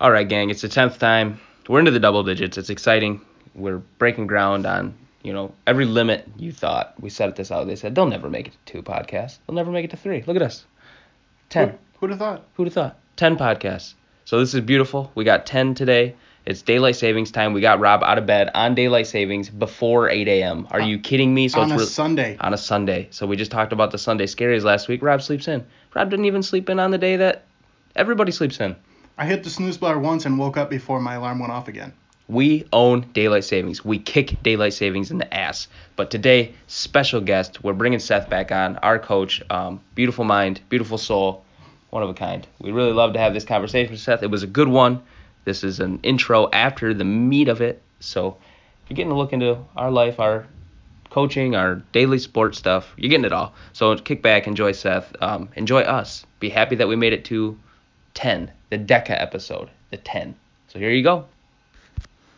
All right, gang, it's the tenth time. We're into the double digits. It's exciting. We're breaking ground on you know every limit you thought. We set this out. They said they'll never make it to two podcasts. They'll never make it to three. Look at us, ten. Who'd have thought? Who'd have thought? Ten podcasts. So this is beautiful. We got ten today. It's daylight savings time. We got Rob out of bed on daylight savings before 8 a.m. Are you kidding me? So on it's a Sunday. on a Sunday. So we just talked about the Sunday scaries last week. Rob sleeps in. Rob didn't even sleep in on the day that everybody sleeps in. I hit the snooze bar once and woke up before my alarm went off again. We own daylight savings. We kick daylight savings in the ass. But today, special guest, we're bringing Seth back on, our coach. Um, beautiful mind, beautiful soul, one of a kind. We really love to have this conversation with Seth. It was a good one. This is an intro after the meat of it. So if you're getting to look into our life, our coaching, our daily sports stuff, you're getting it all. So kick back, enjoy Seth, um, enjoy us. Be happy that we made it to 10, the Deca episode, the 10. So here you go.